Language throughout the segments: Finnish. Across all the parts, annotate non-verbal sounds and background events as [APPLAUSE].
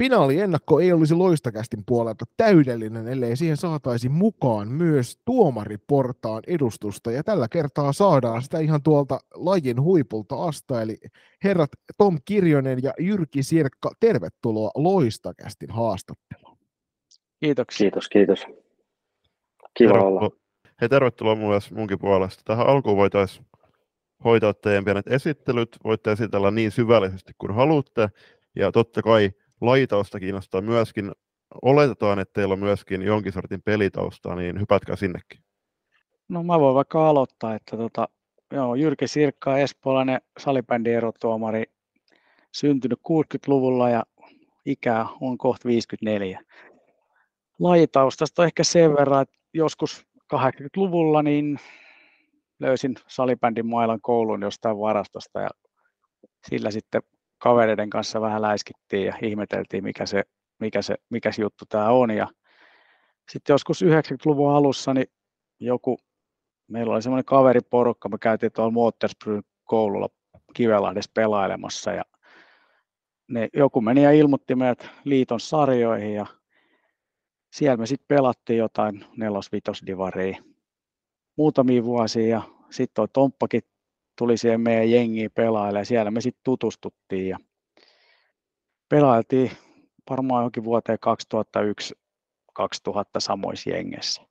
Finaaliennakko ei olisi loistakästin puolelta täydellinen, ellei siihen saataisi mukaan myös tuomariportaan edustusta. Ja tällä kertaa saadaan sitä ihan tuolta lajin huipulta asta. Eli herrat Tom Kirjonen ja Jyrki Sirkka, tervetuloa loistakästin haastatteluun. Kiitoksia. Kiitos, kiitos. Kiva Tervetuloa. olla. Hei, tervetuloa myös munkin puolesta. Tähän alkuun voitaisiin hoitaa teidän pienet esittelyt. Voitte esitellä niin syvällisesti kuin haluatte. Ja totta kai lajitausta kiinnostaa myöskin. Oletetaan, että teillä on myöskin jonkin sortin pelitaustaa, niin hypätkää sinnekin. No mä voin vaikka aloittaa, että tota, joo, Jyrki Sirkka, espoolainen salibändin erotuomari, syntynyt 60-luvulla ja ikä on kohta 54. Lajitaustasta ehkä sen verran, että joskus 80-luvulla niin löysin salibändin mailan koulun jostain varastosta ja sillä sitten kavereiden kanssa vähän läiskittiin ja ihmeteltiin, mikä se, mikä se, mikä se juttu tämä on. Ja sitten joskus 90-luvun alussa niin joku, meillä oli semmoinen kaveriporukka, me käytiin tuolla Watersbryn koululla Kivelahdessa pelailemassa ja ne, joku meni ja ilmoitti meidät liiton sarjoihin ja siellä me sitten pelattiin jotain nelos-vitosdivaria muutamia vuosia ja sitten toi Tomppakin tuli siihen meidän jengiin pelailemaan ja siellä me sitten tutustuttiin ja pelailtiin varmaan johonkin vuoteen 2001-2000 samoissa jengessä.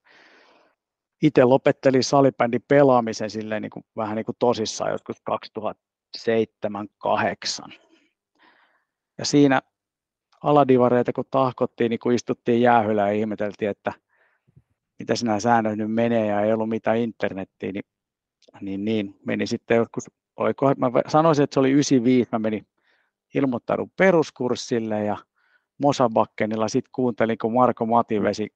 Itse lopettelin salibändin pelaamisen silleen niin kuin, vähän niin kuin tosissaan joskus 2007-2008. Ja siinä aladivareita kun tahkottiin, niin kun istuttiin jäähyllä ja ihmeteltiin, että mitä nämä säännöt nyt menee ja ei ollut mitään internettiä, niin, niin, niin meni sitten joskus, oliko, mä sanoisin, että se oli 95, mä menin ilmoittaudun peruskurssille ja Mosabakkenilla. Sitten kuuntelin, kun Marko Mativesi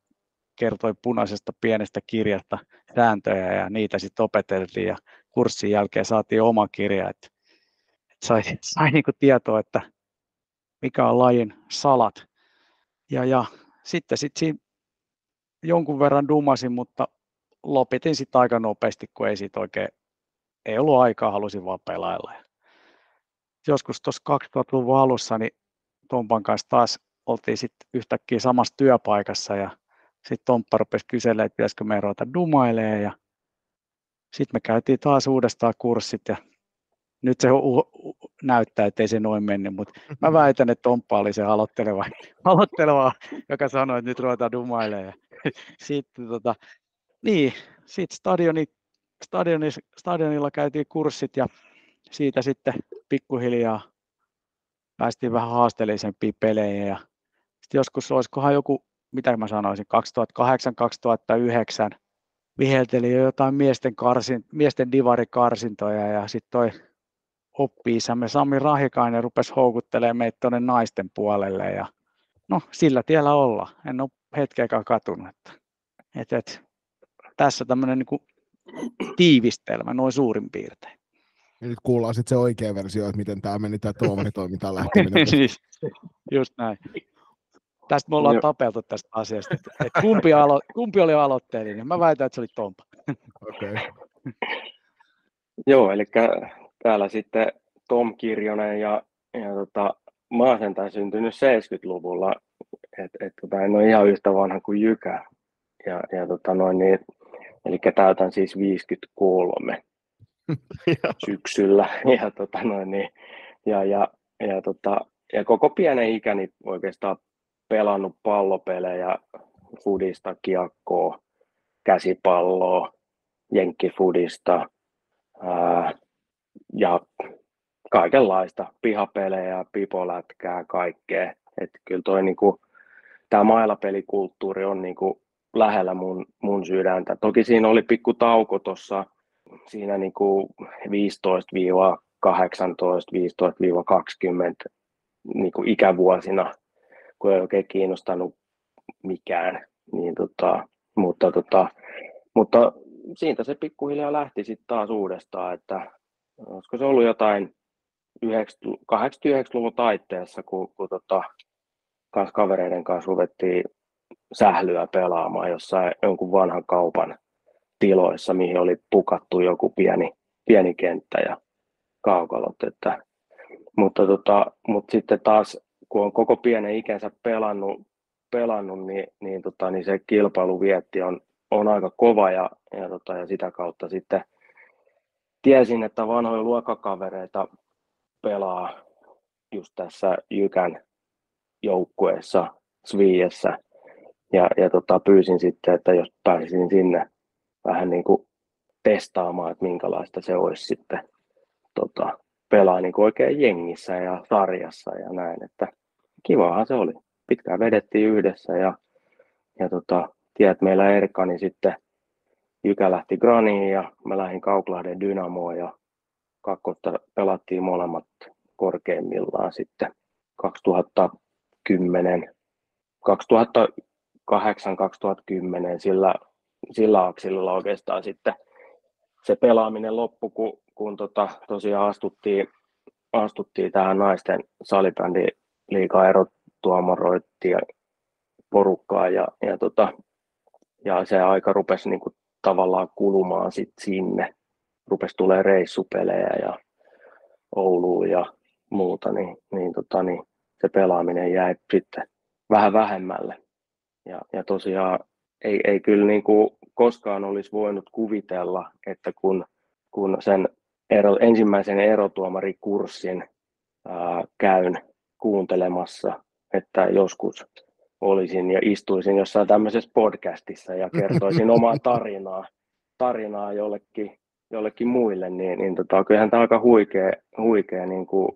kertoi punaisesta pienestä kirjasta sääntöjä ja niitä sitten opeteltiin ja kurssin jälkeen saatiin oma kirja, että sai, sai niin tietoa, että mikä on lajin salat. Ja, ja sitten sit siinä jonkun verran dumasin, mutta lopetin sitten aika nopeasti, kun ei siitä oikein, ei ollut aikaa, halusin vaan pelailla. Joskus tuossa 2000-luvun alussa, niin Tompan kanssa taas oltiin sitten yhtäkkiä samassa työpaikassa ja sitten Tomppa rupesi kyselemään, että pitäisikö me ruveta dumailemaan ja sitten me käytiin taas uudestaan kurssit ja nyt se näyttää, että ei se noin mennyt, mutta [LAUGHS] mä väitän, että Tomppa oli se aloitteleva, [LAUGHS] aloitteleva joka sanoi, että nyt ruvetaan dumailemaan. [LAUGHS] Sitten tota, niin, sitten stadioni, stadioni, stadionilla käytiin kurssit ja siitä sitten pikkuhiljaa päästiin vähän haasteellisempiin peleihin ja sitten joskus olisikohan joku, mitä mä sanoisin, 2008-2009 vihelteli jo jotain miesten, karsin, miesten divarikarsintoja ja sitten toi oppi-isämme Sami Rahikainen rupesi houkuttelemaan meitä tuonne naisten puolelle ja no sillä tiellä olla. En ole hetkeäkään katunut. Että, et, et, tässä tämmöinen niin tiivistelmä noin suurin piirtein. Ja nyt kuullaan sitten se oikea versio, että miten tämä meni tämä tuomaritoimintaan [LAUGHS] lähteminen. siis, just näin. Tästä me ollaan tapeltu tästä asiasta. Että kumpi, alo- kumpi oli aloitteellinen? Mä väitän, että se oli Tompa. Okay. Joo, eli täällä sitten Tom Kirjonen ja, ja tota, mä oon sentään syntynyt 70-luvulla, että et, tota, en ole ihan yhtä vanha kuin Jykä. Ja, ja tota, noin, niin, eli täytän siis 53 [LAUGHS] syksyllä. [LAUGHS] Ja, tota, noin, niin, ja, ja, ja, tota, ja koko pienen ikäni oikeastaan pelannut pallopelejä, fudista, kiekkoa, käsipalloa, jenkkifudista, ää, ja kaikenlaista, pihapelejä, pipolätkää, kaikkea. Että kyllä toi niinku, tämä mailapelikulttuuri on niinku lähellä mun, mun sydäntä. Toki siinä oli pikku tauko tuossa siinä niinku 15-18, 15-20 niinku ikävuosina, kun ei oikein kiinnostanut mikään. Niin tota, mutta, tota, mutta siitä se pikkuhiljaa lähti sitten taas uudestaan, että olisiko se ollut jotain 89-luvun taitteessa, kun, kun tota, kans kavereiden kanssa ruvettiin sählyä pelaamaan jossain jonkun vanhan kaupan tiloissa, mihin oli pukattu joku pieni, pieni kenttä ja kaukalot. Että, mutta, tota, mutta sitten taas, kun on koko pienen ikänsä pelannut, pelannut niin, niin, tota, niin se kilpailuvietti on, on aika kova ja, ja, tota, ja sitä kautta sitten tiesin, että vanhoja luokkakavereita pelaa just tässä Jykän joukkueessa Sviessä. Ja, ja tota, pyysin sitten, että jos pääsisin sinne vähän niin kuin testaamaan, että minkälaista se olisi sitten tota, pelaa niin kuin oikein jengissä ja sarjassa ja näin. Että kivahan se oli. Pitkään vedettiin yhdessä ja, ja tota, tiedät, meillä Erkka, niin sitten Jykä lähti Graniin ja mä lähdin Kauklahden Dynamoon ja kakkosta pelattiin molemmat korkeimmillaan sitten 2010, 2008-2010 sillä, sillä akselilla oikeastaan sitten se pelaaminen loppu, kun, kun tota, tosiaan astuttiin, astuttiin tähän naisten salibändi liikaa erotuomaroittiin porukkaa ja, ja, tota, ja se aika rupesi niin kuin tavallaan kulumaan sit sinne. Rupesi tulee reissupelejä ja Ouluun ja muuta, niin, niin, tota, niin se pelaaminen jäi sitten vähän vähemmälle. Ja, ja tosiaan ei, ei kyllä niin kuin koskaan olisi voinut kuvitella, että kun, kun sen ero, ensimmäisen erotuomarikurssin ää, käyn kuuntelemassa, että joskus olisin ja istuisin jossain tämmöisessä podcastissa ja kertoisin [LAUGHS] omaa tarinaa, tarinaa jollekin, jollekin muille, niin, niin tota, kyllähän tämä aika huikea, huikea niin kuin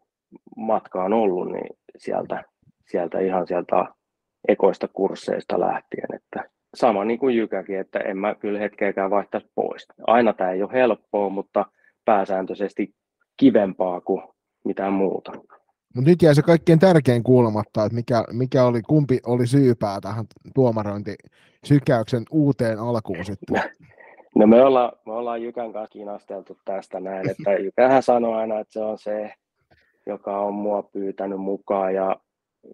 matka on ollut niin sieltä, sieltä ihan sieltä ekoista kursseista lähtien, että sama niin kuin Jykäkin, että en mä kyllä hetkeäkään vaihtaisi pois. Aina tämä ei ole helppoa, mutta pääsääntöisesti kivempaa kuin mitään muuta. Mutta nyt jäi se kaikkein tärkein kuulematta, että mikä, mikä oli, kumpi oli syypää tähän tuomarointisykäyksen uuteen alkuun sitten. No me ollaan, me ollaan Jykän kanssa kiinnosteltu tästä näin, että Jykähän sanoo aina, että se on se, joka on mua pyytänyt mukaan ja,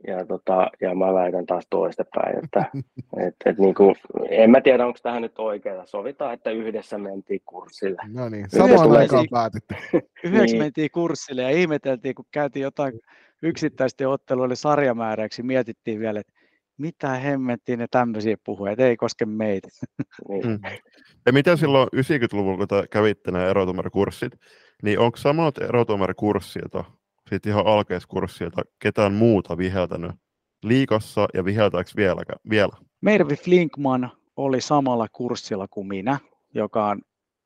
ja, tota, ja mä väitän taas toistepäin, että [LAUGHS] et, et niin kuin, en mä tiedä, onko tähän nyt oikeaa. Sovitaan, että yhdessä mentiin kurssille. No niin, samaan aikaan päätitte. [LAUGHS] Yhdessä niin. mentiin kurssille ja ihmeteltiin, kun käytiin jotain yksittäisten otteluille sarjamääräksi, mietittiin vielä, että mitä hemmettiin ne tämmöisiä puhuja, ei koske meitä. [LAUGHS] Niin. Mm. Ja mitä silloin 90-luvulla, kun kävitte nämä erotuomarikurssit, niin onko samat erotuomarikurssilta, sitten ihan alkeiskurssilta, ketään muuta viheltänyt liikassa ja viheltääkö vielä? vielä? Mervi Flinkman oli samalla kurssilla kuin minä, joka on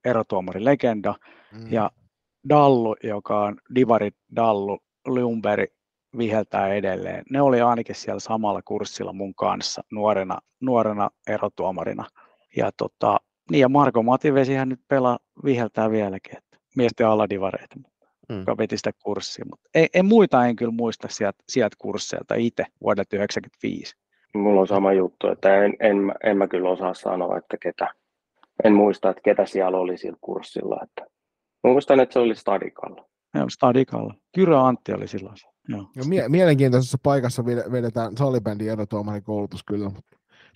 erotuomarilegenda, mm. ja Dallu, joka on Divari Dallu Lumberg, viheltää edelleen. Ne oli ainakin siellä samalla kurssilla mun kanssa nuorena, nuorena erotuomarina. Ja, tota, niin ja Marko Mativesihän nyt pelaa, viheltää vieläkin, että miesten aladivareita, mm. joka veti sitä kurssia. Mutta ei, en muita en kyllä muista sieltä, sieltä kursseilta itse vuodelta 1995. Mulla on sama juttu, että en, en, en mä kyllä osaa sanoa, että ketä. En muista, että ketä siellä oli sillä kurssilla. Että, muistan, että se oli Stadikalla. Joo, Stadikalla. Kyrö Antti oli silloin. Joo. Joo, mie- mielenkiintoisessa paikassa vedetään salibändin erotuomarin koulutus kyllä.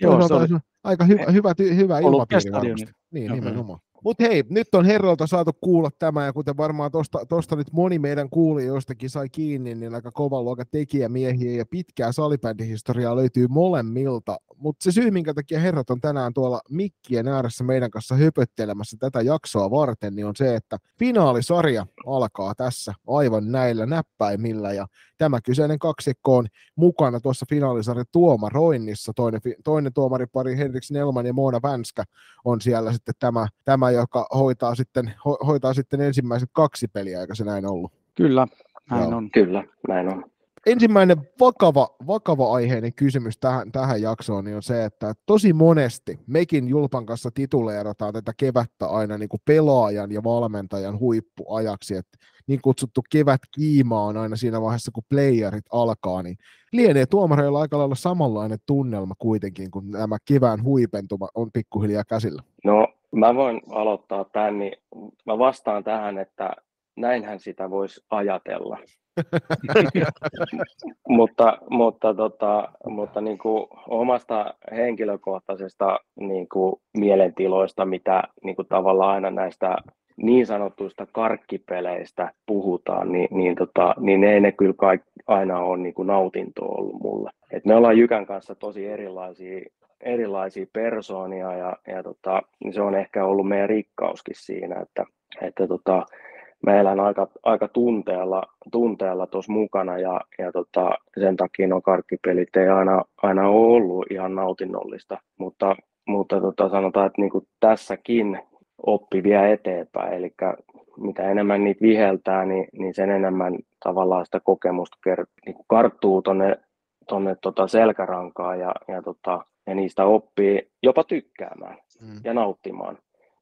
Joo, se oli... Aika hyvä, hyvä, hyvä ilmapiiri varmasti. Niin, Joo. nimenomaan. Mutta hei, nyt on herralta saatu kuulla tämä, ja kuten varmaan tuosta nyt moni meidän kuulijoistakin sai kiinni, niin aika kovan luokan tekijämiehiä ja pitkää salibändihistoriaa löytyy molemmilta. Mutta se syy, minkä takia herrat on tänään tuolla mikkien ääressä meidän kanssa höpöttelemässä tätä jaksoa varten, niin on se, että finaalisarja alkaa tässä aivan näillä näppäimillä, ja tämä kyseinen kaksikko on mukana tuossa finaalisarjan tuomaroinnissa. Toinen, toinen tuomaripari Henrik Nelman ja Moona Vänskä on siellä sitten tämä, tämä joka hoitaa sitten, ho, hoitaa sitten ensimmäiset kaksi peliä, eikö se näin ollut? Kyllä, näin Joo. on. Kyllä, näin on ensimmäinen vakava, vakava aiheinen kysymys tähän, tähän jaksoon niin on se, että tosi monesti mekin Julpan kanssa tituleerataan tätä kevättä aina niin kuin pelaajan ja valmentajan huippuajaksi, että niin kutsuttu kevätkiima on aina siinä vaiheessa, kun playerit alkaa, niin lienee tuomareilla aika lailla samanlainen tunnelma kuitenkin, kun nämä kevään huipentuma on pikkuhiljaa käsillä. No, mä voin aloittaa tämän, niin mä vastaan tähän, että näinhän sitä voisi ajatella. [LAUGHS] mutta mutta, tota, mutta niin kuin omasta henkilökohtaisesta niin kuin mielentiloista, mitä niin kuin tavallaan aina näistä niin sanotuista karkkipeleistä puhutaan, niin, niin, tota, niin ei ne kyllä kaik, aina ole niin kuin nautinto ollut mulle. Et me ollaan Jykän kanssa tosi erilaisia, erilaisia persoonia ja, ja tota, niin se on ehkä ollut meidän rikkauskin siinä, että, että tota, mä elän aika, aika tunteella, tunteella mukana ja, ja tota, sen takia nuo karkkipelit ei aina, aina ole ollut ihan nautinnollista, mutta, mutta tota, sanotaan, että niin kuin tässäkin oppi vie eteenpäin, eli mitä enemmän niitä viheltää, niin, niin sen enemmän tavallaan sitä kokemusta niin karttuu tuonne tonne tota selkärankaan ja, ja, tota, ja niistä oppii jopa tykkäämään mm. ja nauttimaan.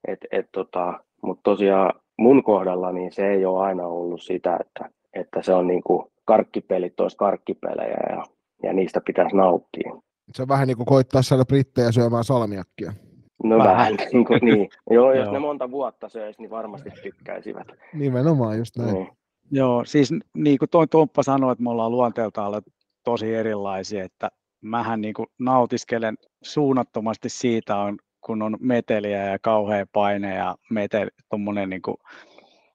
Et, et tota, Mutta tosiaan mun kohdalla niin se ei ole aina ollut sitä, että, että se on niin kuin karkkipelit olisi karkkipelejä ja, ja niistä pitäisi nauttia. Se on vähän niin kuin koittaa saada brittejä syömään salmiakkia. No vähän, vähän niin, kuin, niin. Joo, jos [LAUGHS] Joo. ne monta vuotta söisi, niin varmasti tykkäisivät. Nimenomaan, just näin. Niin. Joo, siis niin kuin toi Tomppa sanoi, että me ollaan luonteeltaan tosi erilaisia, että mähän niin kuin nautiskelen suunnattomasti siitä, on, kun on meteliä ja kauhea paine ja meteli, tuommoinen niin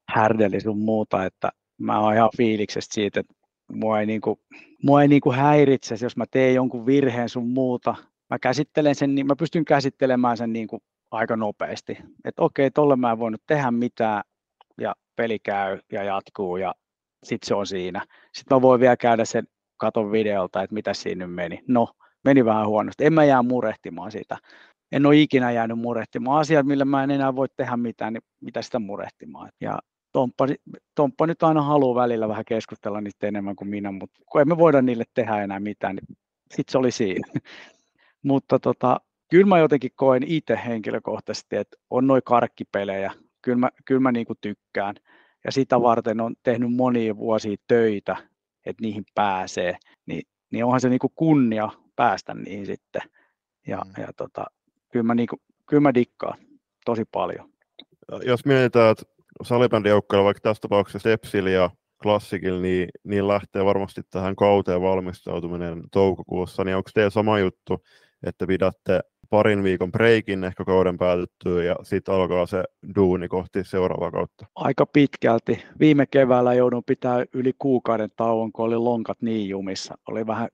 härdeli sun muuta, että mä oon ihan fiiliksestä siitä, että mua ei, niin kuin, mua ei niin kuin häiritse, jos mä teen jonkun virheen sun muuta, mä käsittelen sen, niin mä pystyn käsittelemään sen niin kuin aika nopeasti. Että okei, tolle mä en voinut tehdä mitään ja peli käy ja jatkuu ja sitten se on siinä. Sitten mä voin vielä käydä sen katon videolta, että mitä siinä nyt meni. No, meni vähän huonosti. En mä jää murehtimaan sitä. En ole ikinä jäänyt murehtimaan. Asiat, millä mä en enää voi tehdä mitään, niin mitä sitä murehtimaan. Ja Tomppa, Tomppa nyt aina haluaa välillä vähän keskustella niistä enemmän kuin minä, mutta kun emme voida niille tehdä enää mitään, niin sitten se oli siinä. [LAUGHS] Mutta tota, kyllä mä jotenkin koen itse henkilökohtaisesti, että on noin karkkipelejä, kyllä mä, kyllä mä niin tykkään. Ja sitä varten on tehnyt monia vuosia töitä, että niihin pääsee, niin, niin onhan se niin kunnia päästä niihin sitten. Ja, mm. ja tota, kyllä, mä niin kuin, kyllä mä dikkaan tosi paljon. Jos mietitään, että salibändijoukkoilla vaikka tässä tapauksessa Tepsil ja Klassikilla, niin, niin lähtee varmasti tähän kauteen valmistautuminen toukokuussa, niin onko teillä sama juttu, että pidätte parin viikon breikin ehkä kauden päätyttyä ja sitten alkaa se duuni kohti seuraavaa kautta? Aika pitkälti. Viime keväällä joudun pitää yli kuukauden tauon, kun oli lonkat niin jumissa. Oli vähän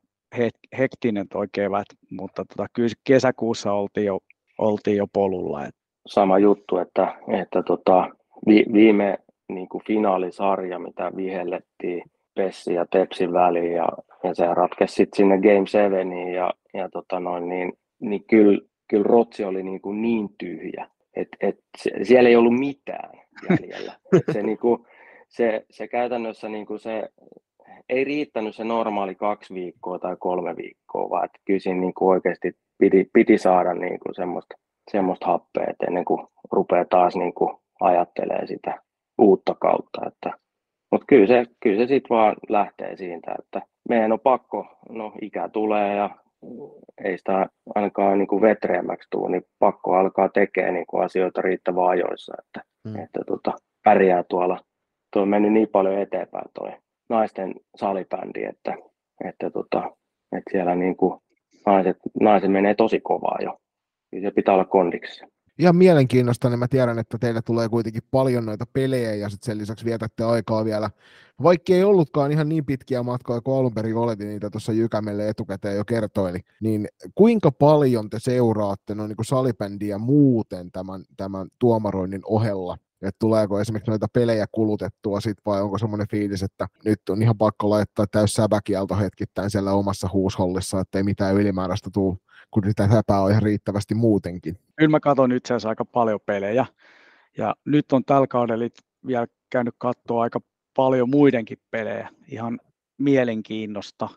hektinen tuo kevät, mutta tota, kyllä kesäkuussa oltiin jo, oltiin jo polulla. Sama juttu, että, että tota, vi, viime niin kuin finaalisarja, mitä vihellettiin Pessi ja Tepsin väliin ja, ja se ratkesi sitten sinne Game 7 ja, ja tota noin, niin, niin kyllä, kyllä Rotsi oli niin, kuin niin tyhjä, että et siellä ei ollut mitään jäljellä. [LAUGHS] Et se, niin kuin, se, se käytännössä niin kuin se, ei riittänyt se normaali kaksi viikkoa tai kolme viikkoa, vaan että kyllä siinä niin kuin oikeasti piti, piti saada niin kuin semmoista, semmoista happea, että ennen kuin rupeaa taas niin kuin ajattelee sitä uutta kautta. Että, mutta kyllä se, kyllä se sitten vaan lähtee siitä, että meidän on pakko, no ikä tulee ja ei sitä ainakaan niin kuin vetreämmäksi tule, niin pakko alkaa tekemään niin kuin asioita riittävän ajoissa, että, hmm. että tota, pärjää tuolla. Tuo on mennyt niin paljon eteenpäin tuo naisten salibändi, että, että, tota, että siellä niin kuin naiset, naiset menee tosi kovaa jo. Se pitää olla kondiksessa ihan mielenkiinnosta, niin mä tiedän, että teille tulee kuitenkin paljon noita pelejä ja sitten sen lisäksi vietätte aikaa vielä. Vaikka ei ollutkaan ihan niin pitkiä matkoja kuin alun perin oletin, niitä tuossa Jykämelle etukäteen jo kertoili, niin kuinka paljon te seuraatte no, niin kuin salibändiä muuten tämän, tämän tuomaroinnin ohella? että tuleeko esimerkiksi noita pelejä kulutettua sit vai onko semmoinen fiilis, että nyt on ihan pakko laittaa täys säbäkielto hetkittäin siellä omassa huushollissa, ettei mitään ylimääräistä tule kun sitä häpää on ihan riittävästi muutenkin. Kyllä mä katson itse asiassa aika paljon pelejä. Ja nyt on tällä kaudella vielä käynyt katsoa aika paljon muidenkin pelejä ihan mielenkiinnosta.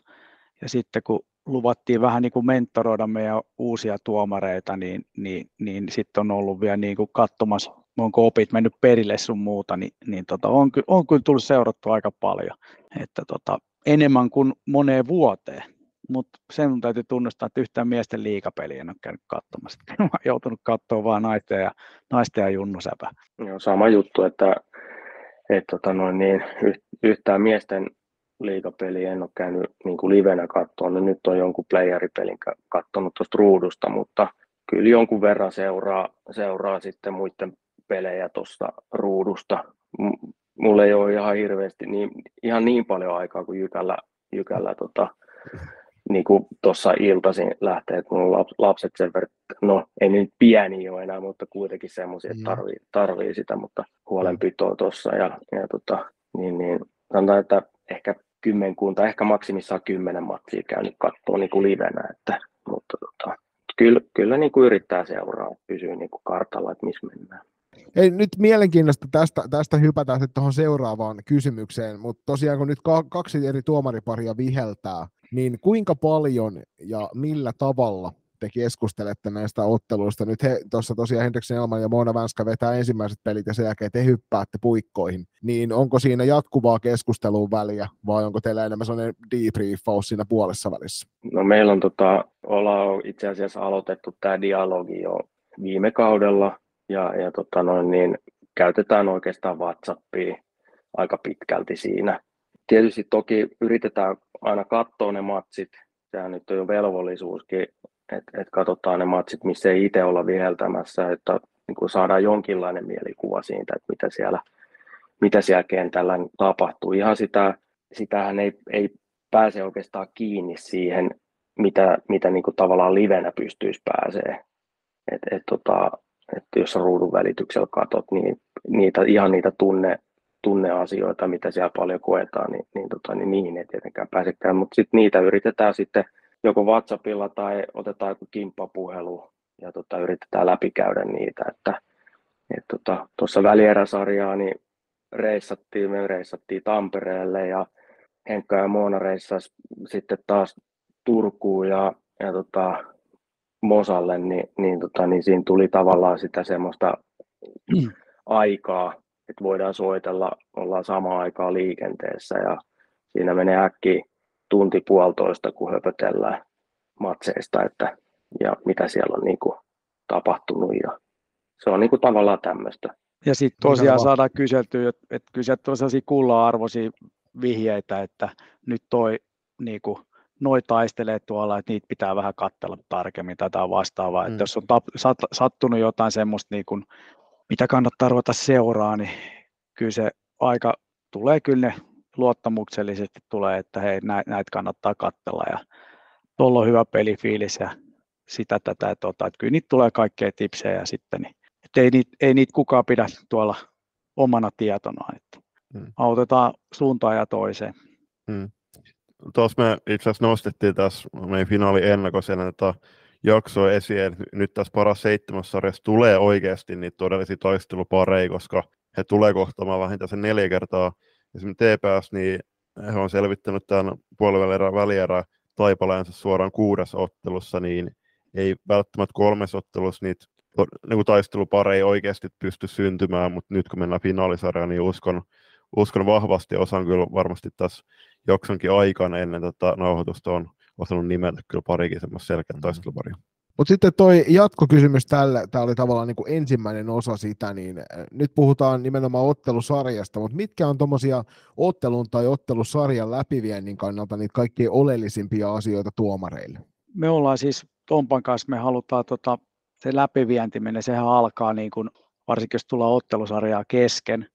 Ja sitten kun luvattiin vähän niin kuin mentoroida meidän uusia tuomareita, niin, niin, niin sitten on ollut vielä niin kuin katsomassa, onko opit mennyt perille sun muuta, niin, niin tota, on, on kyllä tullut seurattua aika paljon. Että tota, enemmän kuin moneen vuoteen mutta sen täytyy tunnustaa, että yhtään miesten liikapeliä en ole käynyt katsomassa. [LAUGHS] Mä oon joutunut katsoa vain naisten ja, naisten ja junnusäpä. Joo, sama juttu, että, että tota noin niin, yhtään miesten, liigapeliä, en ole käynyt niin kuin livenä katsoa, no nyt on jonkun playeripelin katsonut tuosta ruudusta, mutta kyllä jonkun verran seuraa, seuraa sitten muiden pelejä tuosta ruudusta. Mulla ei ole ihan hirveästi niin, ihan niin paljon aikaa kuin Jykällä, Jykällä tota, niin kuin tuossa iltaisin lähtee, kun on lapset sen verran, no ei nyt pieni ole enää, mutta kuitenkin semmoisia, että tarvii, tarvii sitä, mutta huolenpitoa tuossa ja, ja tota, niin, niin, sanotaan, että ehkä kymmenkunta, ehkä maksimissaan kymmenen matsia käynyt katsoa niin kuin livenä, että, mutta tota, kyllä, kyllä niin kuin yrittää seuraa, pysyy niin kuin kartalla, että missä mennään. Ei, nyt mielenkiintoista tästä, tästä hypätään sitten tuohon seuraavaan kysymykseen, mutta tosiaan kun nyt kaksi eri tuomariparia viheltää, niin kuinka paljon ja millä tavalla te keskustelette näistä otteluista. Nyt he tuossa tosiaan Hendriksen Elman ja Mona Vänskä vetää ensimmäiset pelit ja sen jälkeen te hyppäätte puikkoihin. Niin onko siinä jatkuvaa keskustelun väliä vai onko teillä enemmän sellainen debriefaus siinä puolessa välissä? No meillä on tota, ollaan itse asiassa aloitettu tämä dialogi jo viime kaudella ja, ja tota noin, niin käytetään oikeastaan WhatsAppia aika pitkälti siinä. Tietysti toki yritetään aina katsoa ne matsit, sehän nyt on jo velvollisuuskin että et katsotaan ne matsit, missä ei itse olla viheltämässä, että niin kuin saadaan jonkinlainen mielikuva siitä, että mitä siellä, mitä siellä kentällä tapahtuu. Ihan sitä, sitähän ei, ei pääse oikeastaan kiinni siihen, mitä, mitä niin kuin tavallaan livenä pystyisi pääsee. Et, et tota, et jos ruudun välityksellä katsot, niin niitä, ihan niitä tunne, tunneasioita, mitä siellä paljon koetaan, niin, niin, tota, niin niihin ei tietenkään pääsekään, mutta sitten niitä yritetään sitten joko WhatsAppilla tai otetaan joku kimppapuhelu ja tota, yritetään läpikäydä niitä. Että, et tota, tuossa välieräsarjaa niin reissattiin, me reissattiin Tampereelle ja Henkka ja Moona reissasi sitten taas Turkuun ja, ja tota, Mosalle, niin, niin, tota, niin siinä tuli tavallaan sitä semmoista mm. aikaa, että voidaan soitella, ollaan samaan aikaan liikenteessä ja siinä menee äkkiä tunti puolitoista, kun höpötellään matseista, että ja mitä siellä on niin kuin tapahtunut ja se on niin kuin tavallaan tämmöistä. Ja sitten tosiaan saadaan kyseltyä, että, että kyselty on sellaisia kulla-arvoisia vihjeitä, että nyt toi niin kuin, noi taistelee tuolla, että niitä pitää vähän katsella tarkemmin tai vastaavaa. Mm. Että jos on tap, sat, sattunut jotain semmoista, niin kuin, mitä kannattaa ruveta seuraa, niin kyllä se aika tulee kyllä ne luottamuksellisesti tulee, että hei, näitä kannattaa katsella ja tuolla on hyvä pelifiilis ja sitä tätä, että, tota, että kyllä niitä tulee kaikkea tipsejä sitten, niin, että ei, niitä, ei niitä kukaan pidä tuolla omana tietona, että hmm. autetaan suuntaan ja toiseen. Hmm. Tuossa me itse asiassa nostettiin tässä meidän finaali ennakoisena että jaksoa esiin, nyt tässä paras seitsemässä sarjassa tulee oikeasti niitä todellisia taistelupareja, koska he tulee kohtaamaan vähintään sen neljä kertaa. Esimerkiksi TPS, niin he on selvittänyt tämän puolivälierä välierä taipaleensa suoraan kuudes ottelussa, niin ei välttämättä kolmes ottelussa niitä niin taistelupareja oikeasti pysty syntymään, mutta nyt kun mennään finaalisarjaan, niin uskon, uskon vahvasti, osaan kyllä varmasti tässä joksonkin aikana ennen tätä nauhoitusta on osannut nimetä kyllä parikin semmoista selkeä mm. taisteluparia. Mutta sitten toi jatkokysymys tälle, tämä oli tavallaan niin kuin ensimmäinen osa sitä, niin äh, nyt puhutaan nimenomaan ottelusarjasta, mutta mitkä on tuommoisia ottelun tai ottelusarjan läpiviennin kannalta niitä kaikkein oleellisimpia asioita tuomareille? Me ollaan siis Tompan kanssa, me halutaan tota, se läpivientiminen, sehän alkaa niin kuin, varsinkin jos tullaan ottelusarjaa kesken,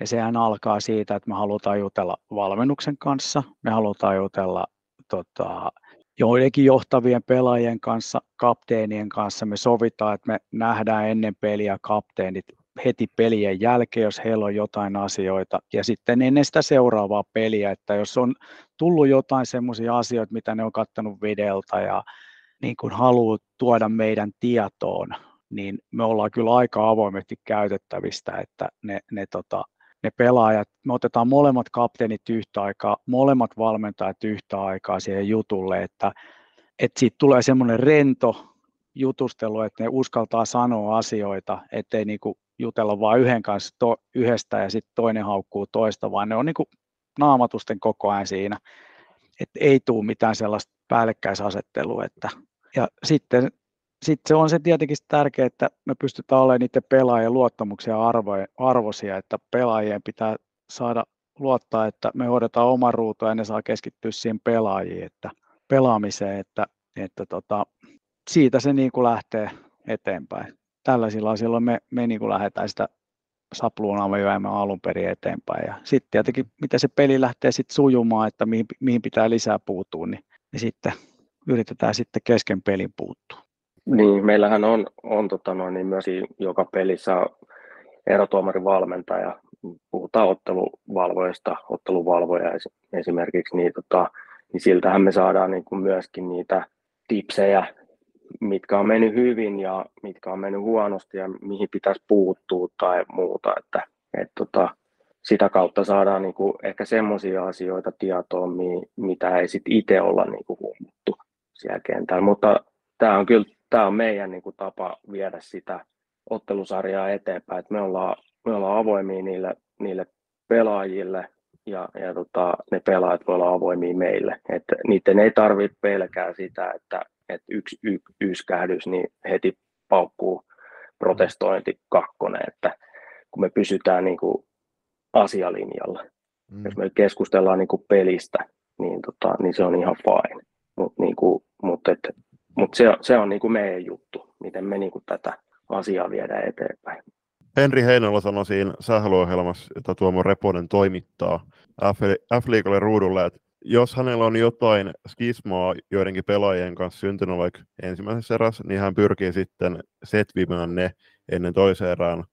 ja sehän alkaa siitä, että me halutaan jutella valmennuksen kanssa, me halutaan jutella tota, joidenkin johtavien pelaajien kanssa, kapteenien kanssa me sovitaan, että me nähdään ennen peliä kapteenit heti pelien jälkeen, jos heillä on jotain asioita, ja sitten ennen sitä seuraavaa peliä, että jos on tullut jotain semmoisia asioita, mitä ne on kattanut videolta ja niin kuin haluaa tuoda meidän tietoon, niin me ollaan kyllä aika avoimesti käytettävistä, että ne, ne tota, ne pelaajat, me otetaan molemmat kapteenit yhtä aikaa, molemmat valmentajat yhtä aikaa siihen jutulle, että, että siitä tulee semmoinen rento jutustelu, että ne uskaltaa sanoa asioita, ettei niinku jutella vain yhden kanssa to, yhdestä ja sitten toinen haukkuu toista, vaan ne on niinku naamatusten koko ajan siinä, että ei tule mitään sellaista päällekkäisasettelua. Että, ja sitten sitten se on se tietenkin tärkeää, että me pystytään olemaan niiden pelaajien luottamuksia arvoisia, että pelaajien pitää saada luottaa, että me hoidetaan oma ruutu ja ne saa keskittyä siihen pelaajiin, että, pelaamiseen, että, että tota, siitä se niin kuin lähtee eteenpäin. Tällaisilla asioilla me, me niin kuin lähdetään sitä sapluunaa viemään alun perin eteenpäin. Ja sitten tietenkin, miten se peli lähtee sitten sujumaan, että mihin, mihin pitää lisää puuttua, niin, niin sitten yritetään sitten kesken pelin puuttua. Niin, meillähän on, on tota noin, niin myös joka pelissä erotuomarin valmentaja. Puhutaan otteluvalvoista, otteluvalvoja esimerkiksi, niin, tota, niin siltähän me saadaan niin kuin myöskin niitä tipsejä, mitkä on mennyt hyvin ja mitkä on mennyt huonosti ja mihin pitäisi puuttua tai muuta. Että, et tota, sitä kautta saadaan niin kuin ehkä semmoisia asioita tietoon, mitä ei sit itse olla niin kuin huomattu siellä kentällä. Mutta tämä on kyllä tämä on meidän niin kuin tapa viedä sitä ottelusarjaa eteenpäin, että me ollaan, me ollaan avoimia niille, niille pelaajille ja, ja tota, ne pelaajat voi olla avoimia meille. Että niiden ei tarvitse pelkää sitä, että, että yksi y, yskähdys niin heti paukkuu protestointi kakkonen, että kun me pysytään niin kuin asialinjalla. Mm. Jos me keskustellaan niin kuin pelistä, niin, tota, niin se on ihan fine. Mutta niin kuin, mut et, mut se, se on niin kuin meidän juttu, miten me niin kuin tätä asiaa viedään eteenpäin. Henri Heinola sanoi siinä sählyöhjelmassa, jota Tuomo Reponen toimittaa F-liikalle ruudulle, että jos hänellä on jotain skismaa joidenkin pelaajien kanssa syntynyt vaikka ensimmäisessä erässä, niin hän pyrkii sitten setvimään ne ennen toiseen erään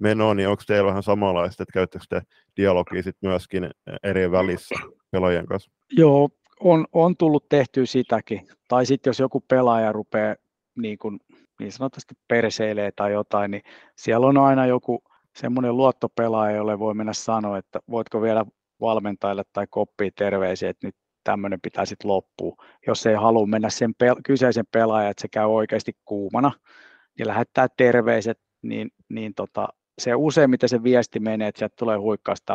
menoon, niin onko teillä vähän samanlaista, että käyttäkö te dialogia sitten myöskin eri välissä pelaajien kanssa? Joo, on, on tullut tehtyä sitäkin. Tai sitten jos joku pelaaja rupeaa niin, kuin, niin sanotusti perseilee tai jotain, niin siellä on aina joku semmoinen luottopelaaja, jolle voi mennä sanoa, että voitko vielä valmentajille tai koppia terveisiä, että nyt tämmöinen pitää sitten loppua. Jos ei halua mennä sen pel- kyseisen pelaajan, että se käy oikeasti kuumana, niin lähettää terveiset, niin, niin tota, se useimmiten se viesti menee, että sieltä tulee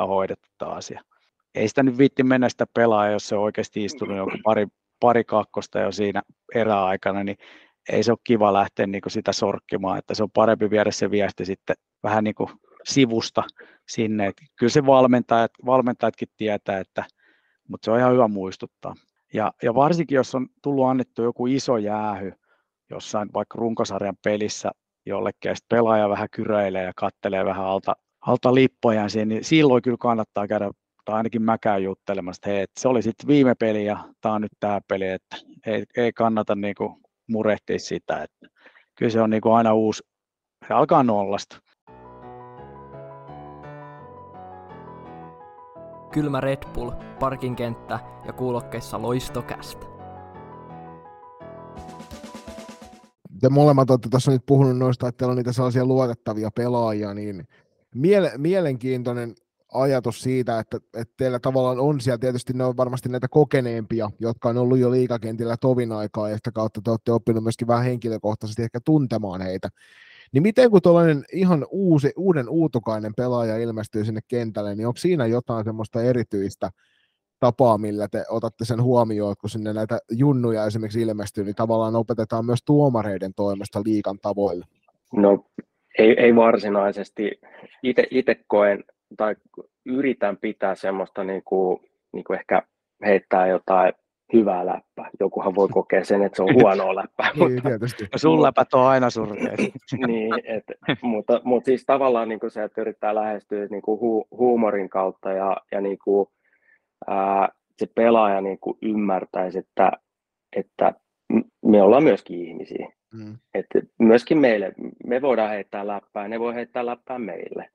hoidettu tämä asia. Ei sitä nyt viitti mennä sitä pelaa, jos se on oikeasti istunut joku pari, pari kakkosta jo siinä eräaikana, niin ei se ole kiva lähteä niin kuin sitä sorkkimaan, että se on parempi viedä se viesti sitten vähän niin kuin sivusta sinne. Että kyllä se valmentajat, valmentajatkin tietää, että, mutta se on ihan hyvä muistuttaa. Ja, ja varsinkin, jos on tullut annettu joku iso jäähy jossain vaikka runkosarjan pelissä jollekin, ja pelaaja vähän kyräilee ja kattelee vähän alta, alta lippoja, niin silloin kyllä kannattaa käydä, tai ainakin mä käyn juttelemassa, että hei, että se oli sitten viime peli ja tämä on nyt tämä peli, että ei, ei kannata niinku murehtia sitä, että kyllä se on niinku aina uusi, se alkaa nollasta. Kylmä Red Bull, parkinkenttä ja kuulokkeissa loistokästä. Te molemmat olette tässä nyt puhunut noista, että teillä on niitä sellaisia luotettavia pelaajia, niin miele- mielenkiintoinen ajatus siitä, että, että teillä tavallaan on siellä, tietysti ne on varmasti näitä kokeneempia, jotka on ollut jo liikakentillä tovin aikaa, ja sitä kautta te olette oppinut myöskin vähän henkilökohtaisesti ehkä tuntemaan heitä. Niin miten kun tuollainen ihan uusi, uuden uutukainen pelaaja ilmestyy sinne kentälle, niin onko siinä jotain semmoista erityistä tapaa, millä te otatte sen huomioon, kun sinne näitä junnuja esimerkiksi ilmestyy, niin tavallaan opetetaan myös tuomareiden toimesta liikan tavoille? No ei, ei varsinaisesti. Itse koen tai yritän pitää semmoista niin kuin, niin kuin ehkä heittää jotain hyvää läppää. Jokuhan voi kokea sen, että se on [LAUGHS] huonoa läppää. niin, mutta, tietysti. Sun läpät on aina surkeat. [LAUGHS] niin, et, mutta, mutta siis tavallaan niin kuin se, että yrittää lähestyä niin kuin hu, huumorin kautta ja, ja niin kuin, ää, se pelaaja niin kuin ymmärtäisi, että, että me ollaan myöskin ihmisiä. Mm. Että myöskin meille, me voidaan heittää läppää, ne voi heittää läppää meille.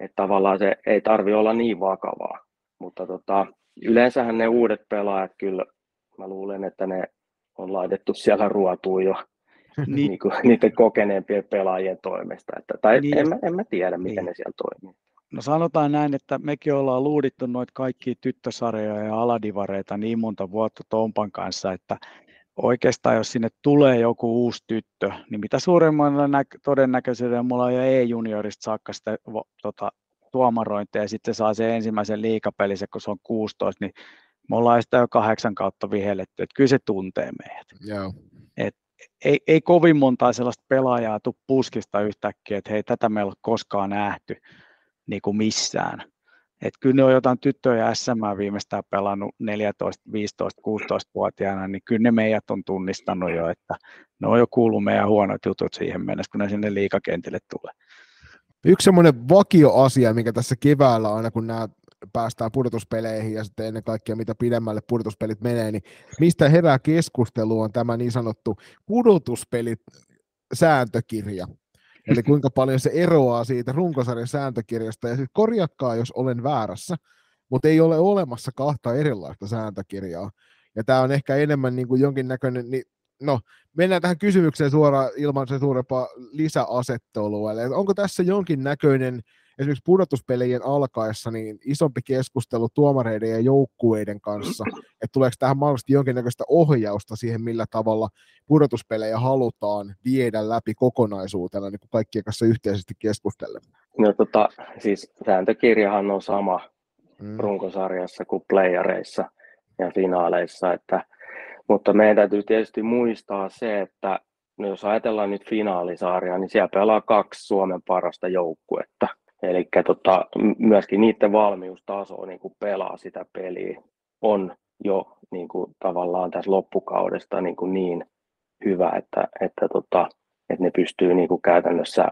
Että tavallaan se ei tarvi olla niin vakavaa. Mutta tota, yleensähän ne uudet pelaajat kyllä mä luulen, että ne on laitettu siellä ruotuun jo [LAUGHS] niin. niin kuin, niiden kokeneempien pelaajien toimesta. Että, tai niin. en, mä, en mä tiedä, miten niin. ne siellä toimii. No sanotaan näin, että mekin ollaan luudittu noita kaikkia tyttösarjoja ja aladivareita niin monta vuotta Tompan kanssa, että oikeastaan jos sinne tulee joku uusi tyttö, niin mitä suuremmalla nä- todennäköisyydellä mulla on jo E-juniorista saakka sitä tota, tuomarointia ja sitten saa sen ensimmäisen liikapelissä, kun se on 16, niin me ollaan sitä jo kahdeksan kautta vihelletty, että kyllä se tuntee meidät. Joo. Et ei, ei kovin montaa sellaista pelaajaa tule puskista yhtäkkiä, että hei, tätä meillä ei ole koskaan nähty niin kuin missään. Et kyllä ne on jotain tyttöjä SM viimeistään pelannut 14, 15, 16-vuotiaana, niin kyllä ne meidät on tunnistanut jo, että ne on jo kuullut meidän huonot jutut siihen mennessä, kun ne sinne liikakentille tulee. Yksi semmoinen vakioasia, mikä tässä keväällä aina, kun nämä päästään pudotuspeleihin ja sitten ennen kaikkea mitä pidemmälle pudotuspelit menee, niin mistä herää keskustelu on tämä niin sanottu pudotuspelit sääntökirja. Eli kuinka paljon se eroaa siitä runkosarjan sääntökirjasta. Ja sitten korjakkaa, jos olen väärässä, mutta ei ole olemassa kahta erilaista sääntökirjaa. Ja tämä on ehkä enemmän niin kuin jonkinnäköinen, niin no, mennään tähän kysymykseen suoraan ilman se suurempaa lisäasettelua. Eli onko tässä jonkinnäköinen esimerkiksi pudotuspelien alkaessa niin isompi keskustelu tuomareiden ja joukkueiden kanssa, että tuleeko tähän mahdollisesti jonkinnäköistä ohjausta siihen, millä tavalla pudotuspelejä halutaan viedä läpi kokonaisuutena, niin kuin kaikkien kanssa yhteisesti keskustellen? No tota, siis sääntökirjahan on sama mm. runkosarjassa kuin playareissa ja finaaleissa, että, mutta meidän täytyy tietysti muistaa se, että no jos ajatellaan nyt finaalisarjaa, niin siellä pelaa kaksi Suomen parasta joukkuetta. Eli tota, myöskin niiden valmiustaso niin kuin pelaa sitä peliä on jo niin kuin, tavallaan tässä loppukaudesta niin, kuin niin hyvä, että, että, tota, että ne pystyy niin kuin käytännössä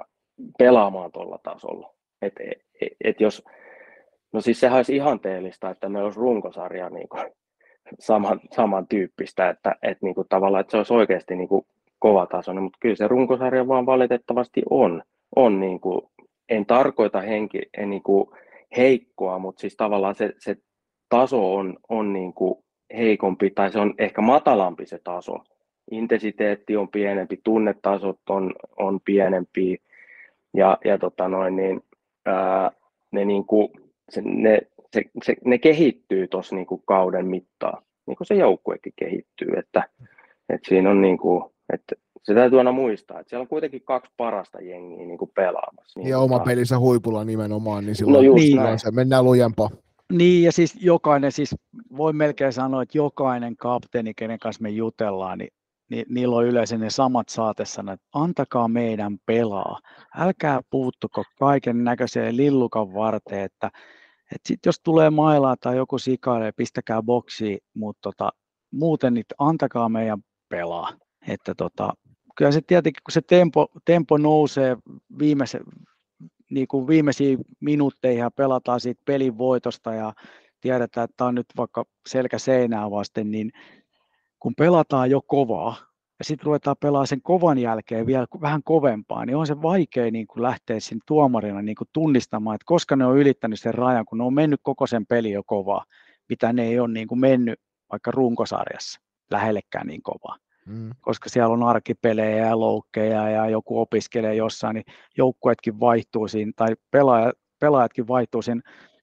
pelaamaan tuolla tasolla. Et, et, et jos, no siis sehän olisi ihanteellista, että meillä olisi runkosarja niin kuin saman, samantyyppistä, että, että niin kuin tavallaan, että se olisi oikeasti niin kuin kova tasoinen, mutta kyllä se runkosarja vaan valitettavasti on, on niin kuin en tarkoita henki, en niin kuin heikkoa, mutta siis tavallaan se, se taso on, on niin kuin heikompi tai se on ehkä matalampi se taso. Intensiteetti on pienempi, tunnetasot on, on pienempi ja, ja tota noin, niin, ää, ne, niin kuin, se, ne, se, se, ne kehittyy tuossa niin kauden mittaan, niin kuin se joukkuekin kehittyy, että, että siinä on niin kuin, että se täytyy aina muistaa, että siellä on kuitenkin kaksi parasta jengiä niin kuin pelaamassa. Niin ja oma pelissä huipulla nimenomaan, niin silloin, no niin. se mennään lujempaa. Niin, ja siis jokainen, siis voi melkein sanoa, että jokainen kapteeni, kenen kanssa me jutellaan, niin, niin niillä on yleensä ne samat saatesanat, että antakaa meidän pelaa. Älkää puuttuko kaiken näköiseen lillukan varteen, että, että sit jos tulee mailaa tai joku sikailee, pistäkää boksiin, mutta tota, muuten niin antakaa meidän pelaa. Että tota, kyllä se tietenkin, kun se tempo, tempo nousee viimeise, niin kuin viimeisiin minuutteihin ja pelataan siitä pelin voitosta ja tiedetään, että tämä on nyt vaikka selkä seinää vasten, niin kun pelataan jo kovaa ja sitten ruvetaan pelaamaan sen kovan jälkeen vielä vähän kovempaa, niin on se vaikea niin kuin lähteä sinne tuomarina niin kuin tunnistamaan, että koska ne on ylittänyt sen rajan, kun ne on mennyt koko sen peli jo kovaa, mitä ne ei ole niin kuin mennyt vaikka runkosarjassa lähellekään niin kovaa mm. koska siellä on arkipelejä ja loukkeja ja joku opiskelee jossain, niin joukkueetkin vaihtuu siinä, tai pelaajat, pelaajatkin vaihtuu siinä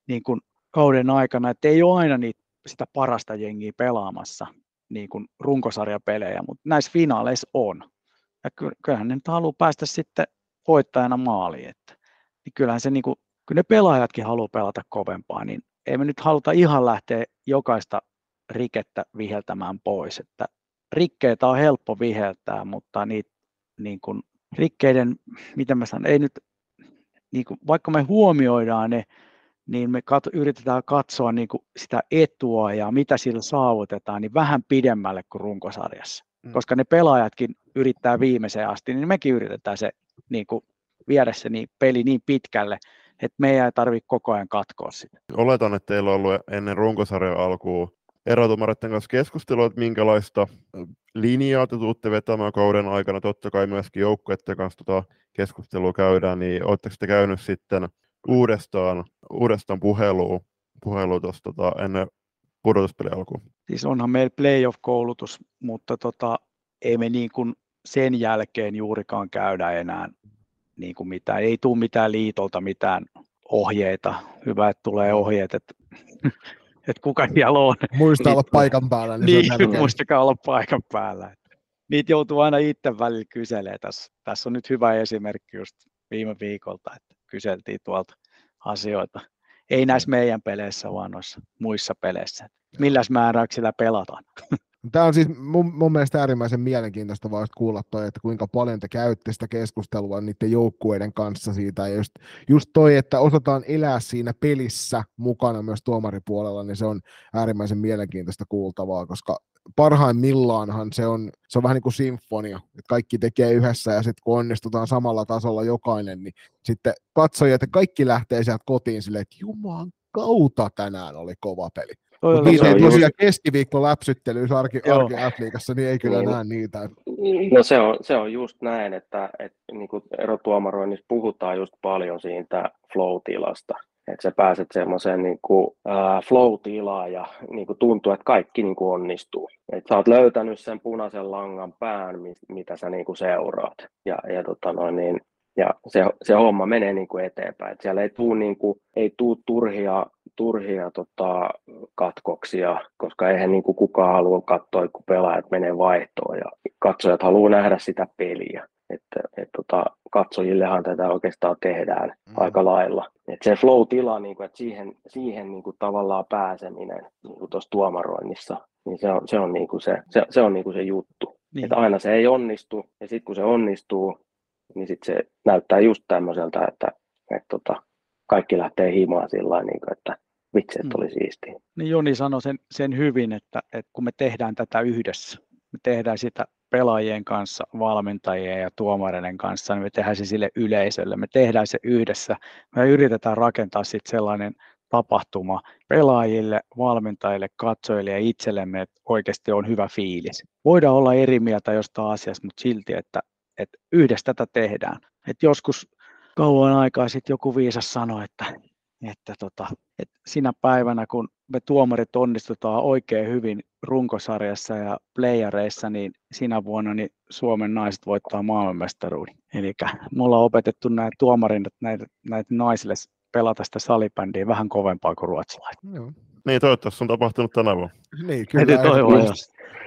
niin kuin kauden aikana, että ei ole aina niitä, sitä parasta jengiä pelaamassa niin kuin runkosarjapelejä, mutta näissä finaaleissa on. Ja kyllähän ne nyt haluaa päästä sitten voittajana maaliin, että niin kyllähän se niin kuin, kyllä ne pelaajatkin haluaa pelata kovempaa, niin ei me nyt haluta ihan lähteä jokaista rikettä viheltämään pois, että rikkeitä on helppo viheltää, mutta niitä niin kuin, rikkeiden, miten mä sanon, ei nyt, niin kuin, vaikka me huomioidaan ne, niin me kat, yritetään katsoa niin kuin sitä etua ja mitä sillä saavutetaan, niin vähän pidemmälle kuin runkosarjassa. Mm. Koska ne pelaajatkin yrittää viimeiseen asti, niin mekin yritetään se niin kuin, viedä se niin, peli niin pitkälle, että meidän ei tarvitse koko ajan katkoa sitä. Oletan, että teillä on ollut ennen runkosarjan alkuun erotumareiden kanssa keskustelua, että minkälaista linjaa te tuutte vetämään kauden aikana. Totta kai myöskin joukkueiden kanssa tota keskustelua käydään, niin oletteko te käynyt sitten uudestaan, uudestaan puhelua, puhelua tuossa tota, ennen pudotuspeli alkuun? Siis onhan meillä playoff-koulutus, mutta tota, ei me niin kuin sen jälkeen juurikaan käydä enää niin kuin mitään. Ei tule mitään liitolta mitään ohjeita. Hyvä, että tulee ohjeet, että että kuka siellä on. Muista olla paikan päällä. Niin, niin muistakaa olla paikan päällä. Niitä joutuu aina itse välillä kyselemään. Tässä, tässä on nyt hyvä esimerkki just viime viikolta, että kyseltiin tuolta asioita. Ei näissä meidän peleissä, vaan noissa muissa peleissä. Milläs määräyksillä pelataan? Tämä on siis mun, mun mielestä äärimmäisen mielenkiintoista vaan kuulla toi, että kuinka paljon te käytte sitä keskustelua niiden joukkueiden kanssa siitä. Ja just, just toi, että osataan elää siinä pelissä mukana myös tuomaripuolella, niin se on äärimmäisen mielenkiintoista kuultavaa, koska parhaimmillaanhan se on, se on vähän niin kuin sinfonia, että kaikki tekee yhdessä ja sitten kun onnistutaan samalla tasolla jokainen, niin sitten katsojat ja kaikki lähtee sieltä kotiin silleen, että juman kautta tänään oli kova peli. Mutta niitä ei on tosiaan keskiviikko läpsyttelyys arki, arki niin ei kyllä Niin. näe niitä. No se on, se on just näin, että, että niin kuin erotuomaroinnissa puhutaan just paljon siitä flow-tilasta. Että sä pääset semmoiseen niin kuin, flow-tilaan ja niin kuin tuntuu, että kaikki niin kuin onnistuu. Että sä oot löytänyt sen punaisen langan pään, mi- mitä sä niin kuin seuraat. Ja, ja, tota noin, niin, ja se, se homma menee niin kuin eteenpäin. Et siellä ei tule niin kuin, ei tuu turhia, turhia tota, katkoksia, koska eihän niin kuin kukaan halua katsoa, kun pelaajat menee vaihtoon ja katsojat haluaa nähdä sitä peliä. Että et, tota, katsojillehan tätä oikeastaan tehdään Mm. mm. aika lailla. Et se flow-tila, niin kuin, että siihen, siihen niin kuin tavallaan pääseminen niin tuossa tuomaroinnissa, niin se on se, on, niin kuin se, se, se, on niin kuin se juttu. Niin. Että aina se ei onnistu, ja sitten kun se onnistuu, niin sitten se näyttää just tämmöiseltä, että, että tota, kaikki lähtee himaan sillä niin kuin, että vitsi, että Mm. oli siistiä. Niin Joni sanoi sen, sen hyvin, että, että kun me tehdään tätä yhdessä, me tehdään sitä pelaajien kanssa, valmentajien ja tuomareiden kanssa, niin me tehdään se sille yleisölle, me tehdään se yhdessä, me yritetään rakentaa sitten sellainen tapahtuma pelaajille, valmentajille, katsojille ja itsellemme, että oikeasti on hyvä fiilis. Voidaan olla eri mieltä jostain asiasta, mutta silti, että, että yhdessä tätä tehdään. Et joskus kauan aikaa sitten joku viisas sanoi, että, että, tota, että sinä päivänä, kun me tuomarit onnistutaan oikein hyvin runkosarjassa ja playareissa, niin sinä vuonna niin Suomen naiset voittaa maailmanmestaruuden. Eli me ollaan opetettu näitä tuomarin, näitä, näitä naisille pelata sitä salibändiä vähän kovempaa kuin ruotsalaiset. Joo. Niin, toivottavasti se on tapahtunut tänä vuonna. Niin, Heti kyllä. toivoa, joo.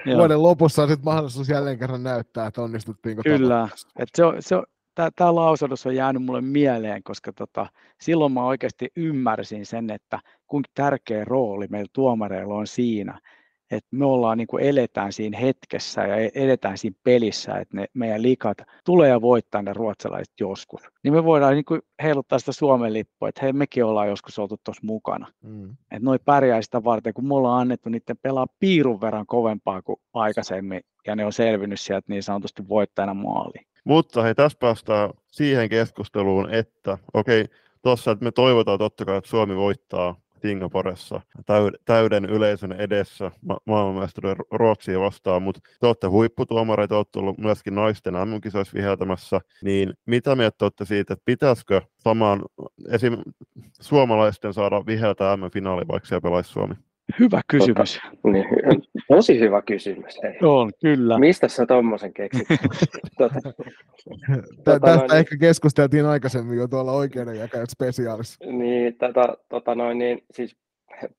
Joo. Vuoden lopussa on sitten mahdollisuus jälleen kerran näyttää, että onnistuttiinko Kyllä. Et se on, se on, tämä lausunnossa on jäänyt mulle mieleen, koska tota, silloin mä oikeasti ymmärsin sen, että kuinka tärkeä rooli meillä tuomareilla on siinä, että me ollaan niin kuin eletään siinä hetkessä ja e- eletään siinä pelissä, että ne meidän likat tulee ja voittaa ne ruotsalaiset joskus. Niin me voidaan niin kuin heiluttaa sitä Suomen lippua, että hei mekin ollaan joskus oltu tuossa mukana. Mm. Että noi pärjää sitä varten, kun me ollaan annettu niiden pelaa piirun verran kovempaa kuin aikaisemmin ja ne on selvinnyt sieltä niin sanotusti voittajana maaliin. Mutta hei, tässä päästään siihen keskusteluun, että okei, tuossa, että me toivotaan totta kai, että Suomi voittaa Singaporessa täyd- täyden yleisön edessä ma- maailmanmestaruuden Ruotsia vastaan, mutta te olette huipputuomareita, te olette ollut myöskin naisten MM-kisoissa viheltämässä, niin mitä mieltä olette siitä, että pitäisikö samaan esim. suomalaisten saada viheltää MM-finaali, vaikka siellä pelaisi Suomi? Hyvä kysymys. Niin, tosi hyvä kysymys. Hei. On, kyllä. Mistä sä tommosen keksit? [LAUGHS] tota, Tota Tästä noin- ehkä keskusteltiin aikaisemmin jo tuolla oikeudenjakajat spesiaalissa. niin, tätä, tota noin, niin, siis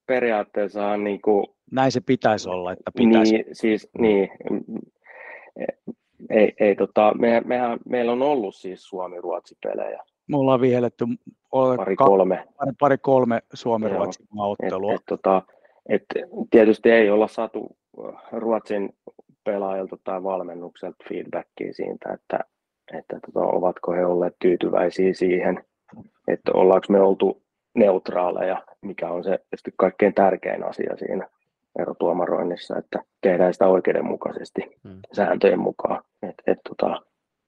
periaatteessa niin kuin, Näin se pitäisi olla, että pitäisi. niin, siis, niin, ei, ei tota, me, mehän, meillä on ollut siis Suomi-Ruotsi-pelejä, Me ollaan vihelletty pari ka- kolme. pari, pari kolme Et, et, tota, et, tietysti ei olla saatu äh, Ruotsin pelaajilta tai valmennukselta feedbackia siitä, että, että tota, ovatko he olleet tyytyväisiä siihen, että ollaanko me oltu neutraaleja, mikä on se tietysti kaikkein tärkein asia siinä erotuomaroinnissa, että tehdään sitä oikeudenmukaisesti Hmm. sääntöjen mukaan. Et, et, tota,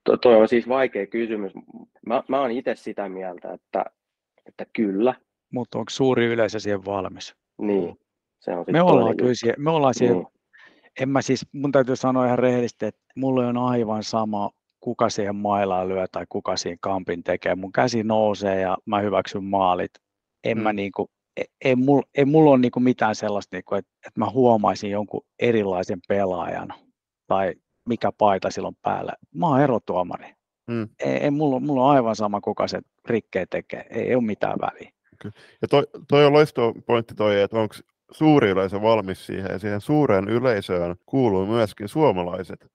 to, toi on siis vaikea kysymys. Mä, mä oon itse sitä mieltä, että, että kyllä, Mutta onko suuri yleisö siihen valmis? niin. Se on Me ollaan kyllä siihen, me ollaan siihen, Niin. en mä siis, mun täytyy sanoa ihan rehellisesti, että mulle on aivan sama, kuka siihen mailaan lyö tai kuka siinä kampin tekee. Mun käsi nousee ja mä hyväksyn maalit. En mä Mm. niinku, ei, ei, mulla, ei mulla ole niinku mitään sellaista, niinku, että, että mä huomaisin jonkun erilaisen pelaajan tai mikä paita silloin päällä. Mä oon erotuomari. Mm. Ei, ei mulla, mulla on aivan sama, kuka se rikkeen tekee. Ei, ei ole mitään väliä. Ja toi, toi on loistava pointti toi, että onko suuri yleisö valmis siihen, ja siihen suureen yleisöön kuuluu myöskin suomalaiset.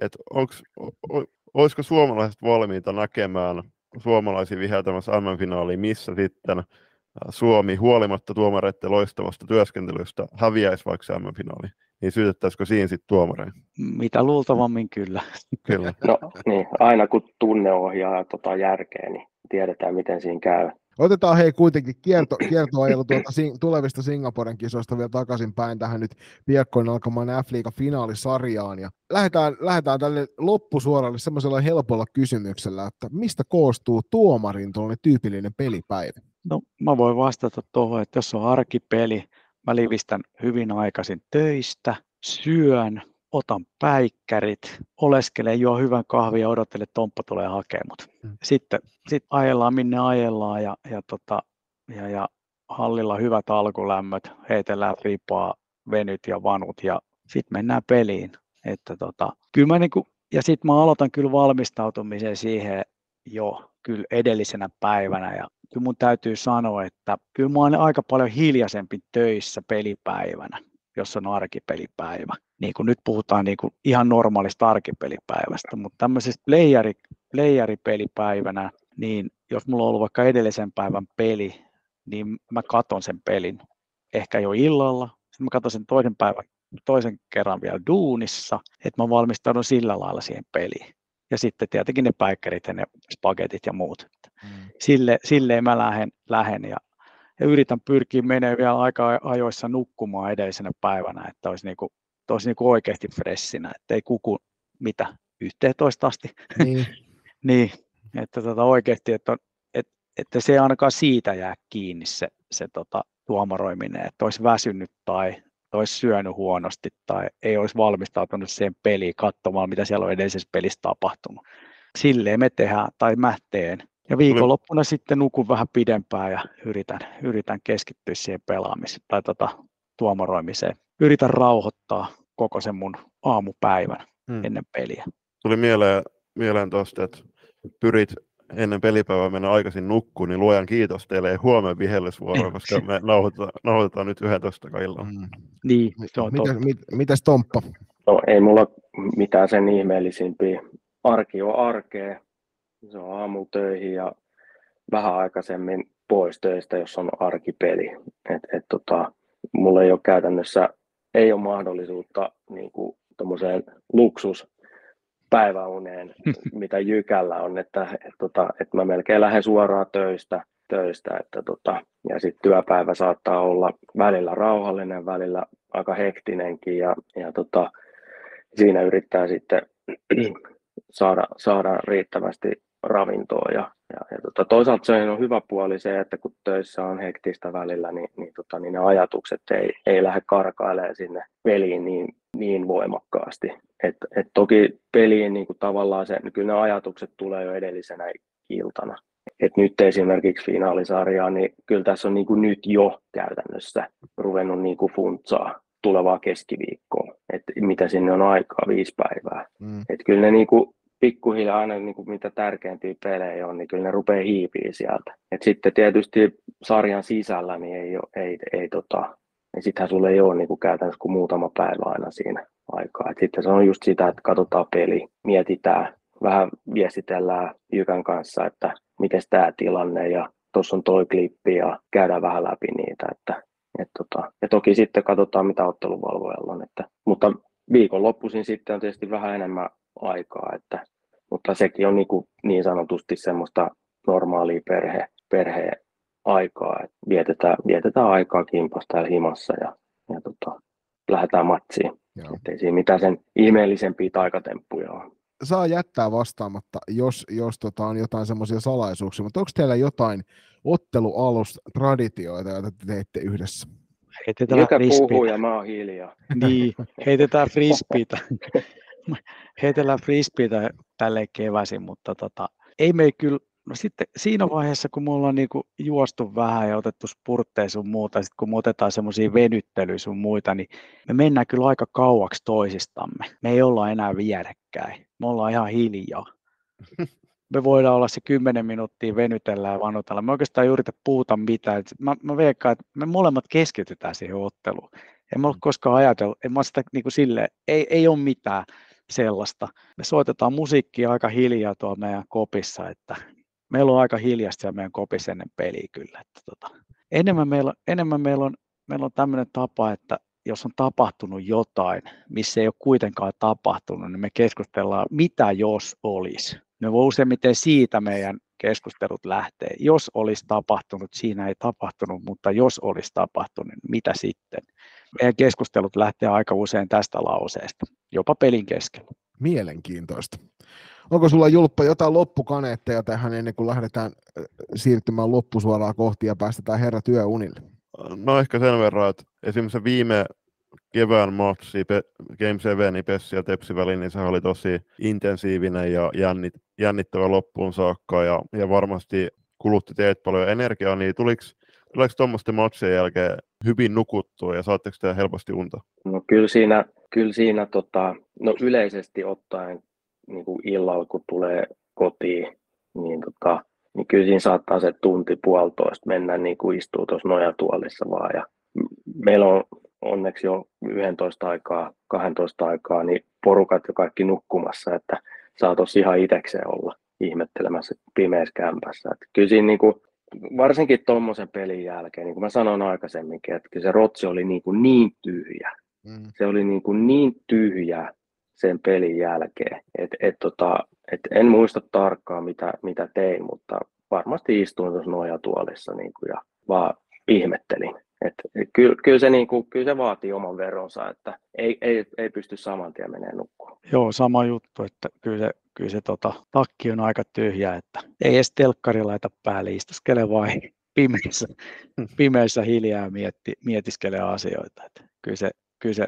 Että onks, o- o- olisiko suomalaiset valmiita näkemään suomalaisia viheltämässä MM-finaaliin, missä sitten Suomi huolimatta tuomareiden loistavasta työskentelystä häviäisi vaikka MM-finaali, niin syytettäisikö siinä sitten tuomareja? Mitä luultavammin kyllä. Kyllä. No niin, aina kun tunne ohjaa tota järkeä, niin tiedetään miten siinä käy. Otetaan hei kuitenkin kierto, kiertoajelu tuolta sing, tulevista Singaporen kisoista vielä takaisin päin tähän nyt piakkoin alkamaan F-liiga finaalisarjaan. Ja lähdetään, lähdetään tälle loppusuoralle semmoisella helpolla kysymyksellä, että mistä koostuu tuomarin tuollainen tyypillinen pelipäivä? No mä voin vastata tuohon, että jos on arkipeli, mä livistän hyvin aikaisin töistä, syön, otan päikkärit, oleskelen, juo hyvän kahvin ja odottelen, että Tomppa tulee hakemaan mut. Mm. Sitten sit ajellaan minne ajellaan ja, ja, tota, ja, ja hallilla hyvät alkulämmöt, heitellään ripaa, venyt ja vanut ja sitten mennään peliin. Että tota, kyllä mä niinku, ja sitten mä aloitan kyllä valmistautumisen siihen jo kyllä edellisenä päivänä ja kyllä mun täytyy sanoa, että kyllä mä oon aika paljon hiljaisempi töissä pelipäivänä, jos on arkipelipäivä. Niin kuin nyt puhutaan niin kuin ihan normaalista arkipelipäivästä, mutta tämmöisestä leijari, leijaripelipäivänä, niin jos mulla on ollut vaikka edellisen päivän peli, niin mä katon sen pelin ehkä jo illalla, sitten mä katon sen toisen päivän toisen kerran vielä duunissa, että mä valmistaudun sillä lailla siihen peliin. Ja sitten tietenkin ne päikkärit ja ne spagetit ja muut. Mm. Sille, silleen mä lähden, lähden ja, ja yritän pyrkiä menemään vielä aika ajoissa nukkumaan edellisenä päivänä, että olisi, niinku, että olisi niinku oikeasti freshinä, että ei kuku mitä 11 asti. Niin. [LAUGHS] niin, että tota oikeasti, että, että, että se ei ainakaan siitä jää kiinni se, se tota, tuomaroiminen, että olisi väsynyt tai olisi syönyt huonosti tai ei olisi valmistautunut siihen peliin katsomaan, mitä siellä on edellisessä pelissä tapahtunut. Silleen me tehdään, tai mä teen. Ja viikonloppuna sitten nukun vähän pidempään ja yritän, yritän keskittyä siihen pelaamiseen tai tota, tuomaroimiseen. Yritän rauhoittaa koko sen mun aamupäivän hmm. ennen peliä. Tuli mieleen, mieleen tuosta, että pyrit ennen pelipäivää mennä aikaisin nukkuun, niin luojan kiitos teille ei huomenna vihellysvuoro, koska me nauhoitetaan, nauhoitetaan nyt 11 illalla. Mm. Niin, se on Mitäs, mit, mitäs Tomppa? No ei mulla mitään sen ihmeellisimpiä. Arki on arkea. Se on aamutöihin ja vähän aikaisemmin pois töistä, jos on arkipeli. Et, et tota, mulla ei ole käytännössä ei ole mahdollisuutta niin kuin, luksus päiväuneen, [LAUGHS] mitä Jykällä on, että, että, tota, että, että mä melkein lähden suoraan töistä, töistä että tota, ja sitten työpäivä saattaa olla välillä rauhallinen, välillä aika hektinenkin ja, ja tota, siinä yrittää sitten [CLEARS THROAT] saada, saada riittävästi ravintoa ja, ja, ja tota, toisaalta se on hyvä puoli se, että kun töissä on hektistä välillä, niin, niin, tota, niin ne ajatukset ei, ei lähde karkailemaan sinne peliin niin, niin voimakkaasti. Et, et toki peliin niin kuin tavallaan se, niin kyllä ne ajatukset tulee jo edellisenä iltana. Et nyt esimerkiksi finaalisarjaa, niin kyllä tässä on niin kuin nyt jo käytännössä ruvennut niin kuin funtsaa tulevaa keskiviikkoa, että mitä sinne on aikaa, viisi päivää. Mm. Et kyllä ne niin kuin pikkuhiljaa aina niin kuin mitä tärkeimpiä pelejä on, niin kyllä ne rupeaa hiipiä sieltä. Et sitten tietysti sarjan sisällä niin ei, ei, ei, ei tota, niin sittenhän sulle ei ole niin kuin käytännössä kuin muutama päivä aina siinä aikaa. Et sitten se on just sitä, että katsotaan peli, mietitään, vähän viestitellään Jykän kanssa, että miten tämä tilanne ja tuossa on toi klippi ja käydään vähän läpi niitä. Että, et tota, ja toki sitten katsotaan, mitä otteluvalvojalla on. Että, mutta viikonloppuisin sitten on tietysti vähän enemmän aikaa, että, mutta sekin on niin, kuin niin sanotusti semmoista normaalia perhe, perhe aikaa, että vietetään, vietetään aikaa kimpassa täällä himassa ja, ja tota, lähdetään matsiin. Että ei siinä mitään sen ihmeellisempiä taikatemppuja ole. Saa jättää vastaamatta, jos, jos tota on jotain semmoisia salaisuuksia, mutta onko teillä jotain ottelualustraditioita, joita te teette yhdessä? Heitetään Joka puhuu ja mä oon hiljaa. Niin, heitetään frisbeitä. [LAUGHS] [LAUGHS] heitellään frisbeitä tälle keväisin, mutta tota, ei me kyllä, no sitten siinä vaiheessa, kun me ollaan niinku juostu vähän ja otettu spurtteja sun muuta, sit kun me otetaan semmoisia venyttelyjä sun muita, niin me mennään kyllä aika kauaksi toisistamme. Me ei olla enää vierekkäin, me ollaan ihan hiljaa. [LAUGHS] Me voidaan olla se 10 minuuttia venytellään ja vanutella. Me oikeastaan ei yritä puhuta mitään. Mä, mä veikkaan, että me molemmat keskitytään siihen otteluun. En mä ole koskaan ajatellut, en mä sitä niin kuin sille, ei, ei ole mitään sellaista. Me soitetaan musiikkia aika hiljaa tuolla meidän kopissa, että meillä on aika hiljasta siellä meidän kopissa ennen peliä kyllä. Että tota, enemmän meillä, enemmän meillä on, meillä on tämmöinen tapa, että jos on tapahtunut jotain, missä ei ole kuitenkaan tapahtunut, niin me keskustellaan, mitä jos olisi. Ne voi useimmiten siitä meidän keskustelut lähtee. Jos olisi tapahtunut, siinä ei tapahtunut, mutta jos olisi tapahtunut, niin mitä sitten? Meidän keskustelut lähtee aika usein tästä lauseesta, jopa pelin keskellä. Mielenkiintoista. Onko sulla Julppa jotain loppukaneetteja tähän ennen kuin lähdetään siirtymään loppusuoraan kohti ja päästetään herra työunille? No ehkä sen verran, että esimerkiksi viime kevään matsi Game 7 Pessi ja Tepsi väliin, niin se oli tosi intensiivinen ja jännit, jännittävä loppuun saakka ja, ja varmasti kulutti teet paljon energiaa, niin tuliko Tuleeko tuommoisten matsien jälkeen hyvin nukuttua ja saatteko te helposti unta? No kyllä siinä, kyllä siinä tota, no yleisesti ottaen niin kuin illalla, kun tulee kotiin, niin, tota, niin kyllä siinä saattaa se tunti puolitoista mennä niin kuin istuu tuossa nojatuolissa vaan. Ja meillä on onneksi jo 11 aikaa, 12 aikaa, niin porukat jo kaikki nukkumassa, että saa tuossa ihan itsekseen olla ihmettelemässä pimeässä kämpässä. Että kyllä siinä niin kuin, varsinkin tuommoisen pelin jälkeen, niin kuin mä sanoin aikaisemminkin, että se rotsi oli niin, kuin niin tyhjä. Mm. Se oli niin, kuin niin tyhjä sen pelin jälkeen, että et, tota, et en muista tarkkaan mitä, mitä tein, mutta varmasti istuin tuossa nojatuolissa niin kuin, ja vaan ihmettelin. Et, kyllä, kyllä, se, niin kuin, kyllä se vaatii oman veronsa, että ei, ei, ei pysty saman tien menee nukkumaan. Joo, sama juttu, että kyllä se, kyllä se tota, takki on aika tyhjä, että ei edes telkkari laita päälle, istuskele vain [LAUGHS] pimeässä, pimeässä hiljaa mietti, mietiskele asioita. Että kyllä, se, kyllä se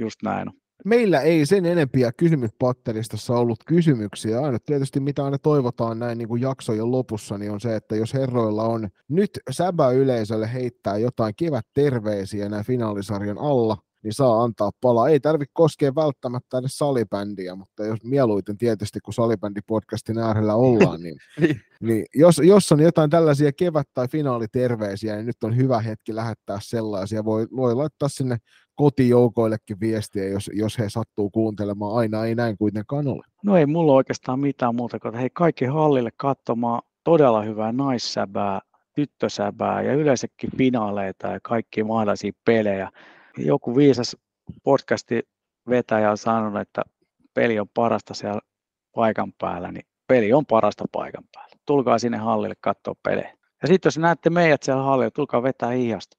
just näin on meillä ei sen enempiä kysymyspatteristossa ollut kysymyksiä. Aina tietysti mitä aina toivotaan näin niin kuin jaksojen lopussa, niin on se, että jos herroilla on nyt säbä yleisölle heittää jotain kevät terveisiä näin finaalisarjan alla, niin saa antaa palaa. Ei tarvitse koskea välttämättä edes salibändiä, mutta jos mieluiten tietysti, kun salibändipodcastin äärellä ollaan, niin, [LAUGHS] niin. niin jos, jos on jotain tällaisia kevät- tai finaaliterveisiä, niin nyt on hyvä hetki lähettää sellaisia. Voi, voi laittaa sinne kotijoukoillekin viestiä, jos, jos he sattuu kuuntelemaan. Aina ei näin kuitenkaan ole. No ei mulla oikeastaan mitään muuta kuin, hei kaikki hallille katsomaan todella hyvää naissäbää, tyttösäbää ja yleensäkin finaaleita ja kaikki mahdollisia pelejä. Joku viisas podcasti vetäjä on sanonut, että peli on parasta siellä paikan päällä, niin peli on parasta paikan päällä. Tulkaa sinne hallille katsoa pelejä. Ja sitten jos näette meidät siellä hallilla, tulkaa vetää hihasta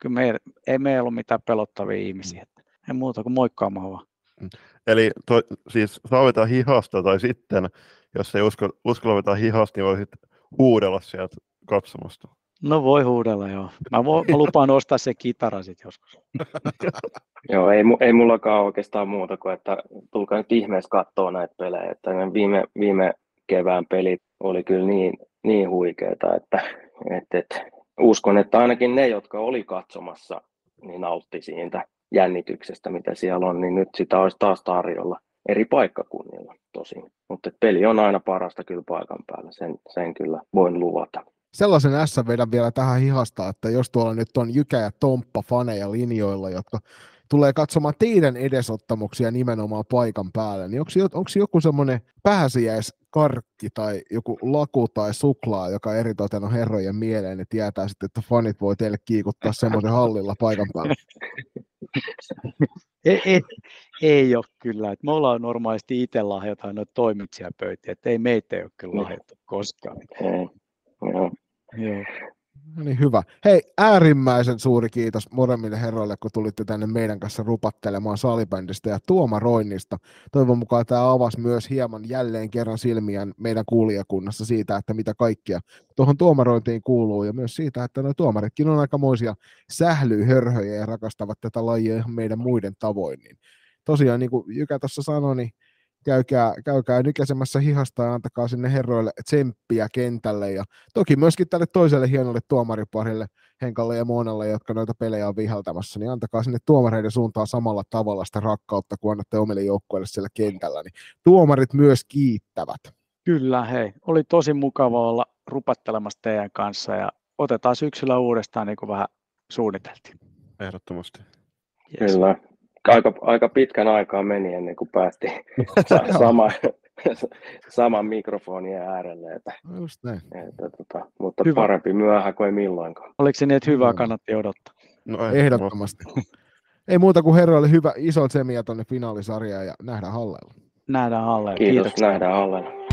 kyllä me, ei meillä ollut mitään pelottavia ihmisiä. Että ei muuta kuin moikkaamaan vaan. Mm. Eli to, siis saa vetää hihasta tai sitten, jos ei usko, vetää hihasta, niin voisit huudella sieltä katsomasta. No voi huudella, joo. Mä, vo, mä lupaan ostaa se kitara sitten joskus. [LAUGHS] joo, ei, ei mullakaan oikeastaan muuta kuin, että tulkaa nyt ihmeessä katsoa näitä pelejä. Että viime, viime kevään pelit oli kyllä niin, niin huikeita, että, että, että uskon, että ainakin ne, jotka oli katsomassa, niin nautti siitä jännityksestä, mitä siellä on, niin nyt sitä olisi taas tarjolla eri paikkakunnilla tosin. Mutta peli on aina parasta kyllä paikan päällä, sen, sen kyllä voin luvata. Sellaisen S vedän vielä tähän hihasta, että jos tuolla nyt on Jykä ja Tomppa faneja linjoilla, jotka tulee katsomaan teidän edesottamuksia nimenomaan paikan päällä, niin onko joku semmoinen pääsiäiskarkki tai joku laku tai suklaa, joka eritoten on herrojen mieleen, niin tietää sitten, että fanit voi teille kiikuttaa semmoisen hallilla paikan päällä? [LAUGHS] ei, ei, ei ole kyllä. Et me ollaan normaalisti itse lahjotaan noita toimitsijapöytiä, että ei meitä ei ole kyllä lahjattu koskaan. Joo. Joo. No niin, hyvä. Hei, äärimmäisen suuri kiitos molemmille herroille, kun tulitte tänne meidän kanssa rupattelemaan salibändistä ja tuomaroinnista. Toivon mukaan tämä avasi myös hieman jälleen kerran silmiään meidän kuulijakunnassa siitä, että mitä kaikkia tuohon tuomarointiin kuuluu ja myös siitä, että nuo tuomaritkin on aikamoisia sählyhörhöjä ja rakastavat tätä lajia meidän muiden tavoin. Niin tosiaan, niin kuin Jykä tuossa sanoi, niin käykää, käykää nykäsemässä hihasta ja antakaa sinne herroille tsemppiä kentälle ja toki myöskin tälle toiselle hienolle tuomariparille Henkalle ja Moonalle, jotka noita pelejä on viheltämässä, niin antakaa sinne tuomareiden suuntaan samalla tavalla sitä rakkautta, kun annatte omille joukkueille siellä kentällä, niin tuomarit myös kiittävät. Kyllä, hei. Oli tosi mukava olla rupattelemassa teidän kanssa ja otetaan syksyllä uudestaan niin kuin vähän suunniteltiin. Ehdottomasti. Yes. Kyllä aika, aika pitkän aikaa meni ennen kuin päästiin [LAUGHS] sama, [LAUGHS] saman mikrofonien äärelle. Että, No Just näin. että, tota, mutta Hyvä. parempi myöhään kuin ei milloinkaan. Oliko se niin, että hyvää Joo. kannatti odottaa? No, ei, Ehdottomasti. [LAUGHS] Ei muuta kuin herroille hyvä iso tsemiä tuonne finaalisarjaan ja nähdään hallella. Nähdään alle. Kiitos, Kiitoksia. nähdään Hallella.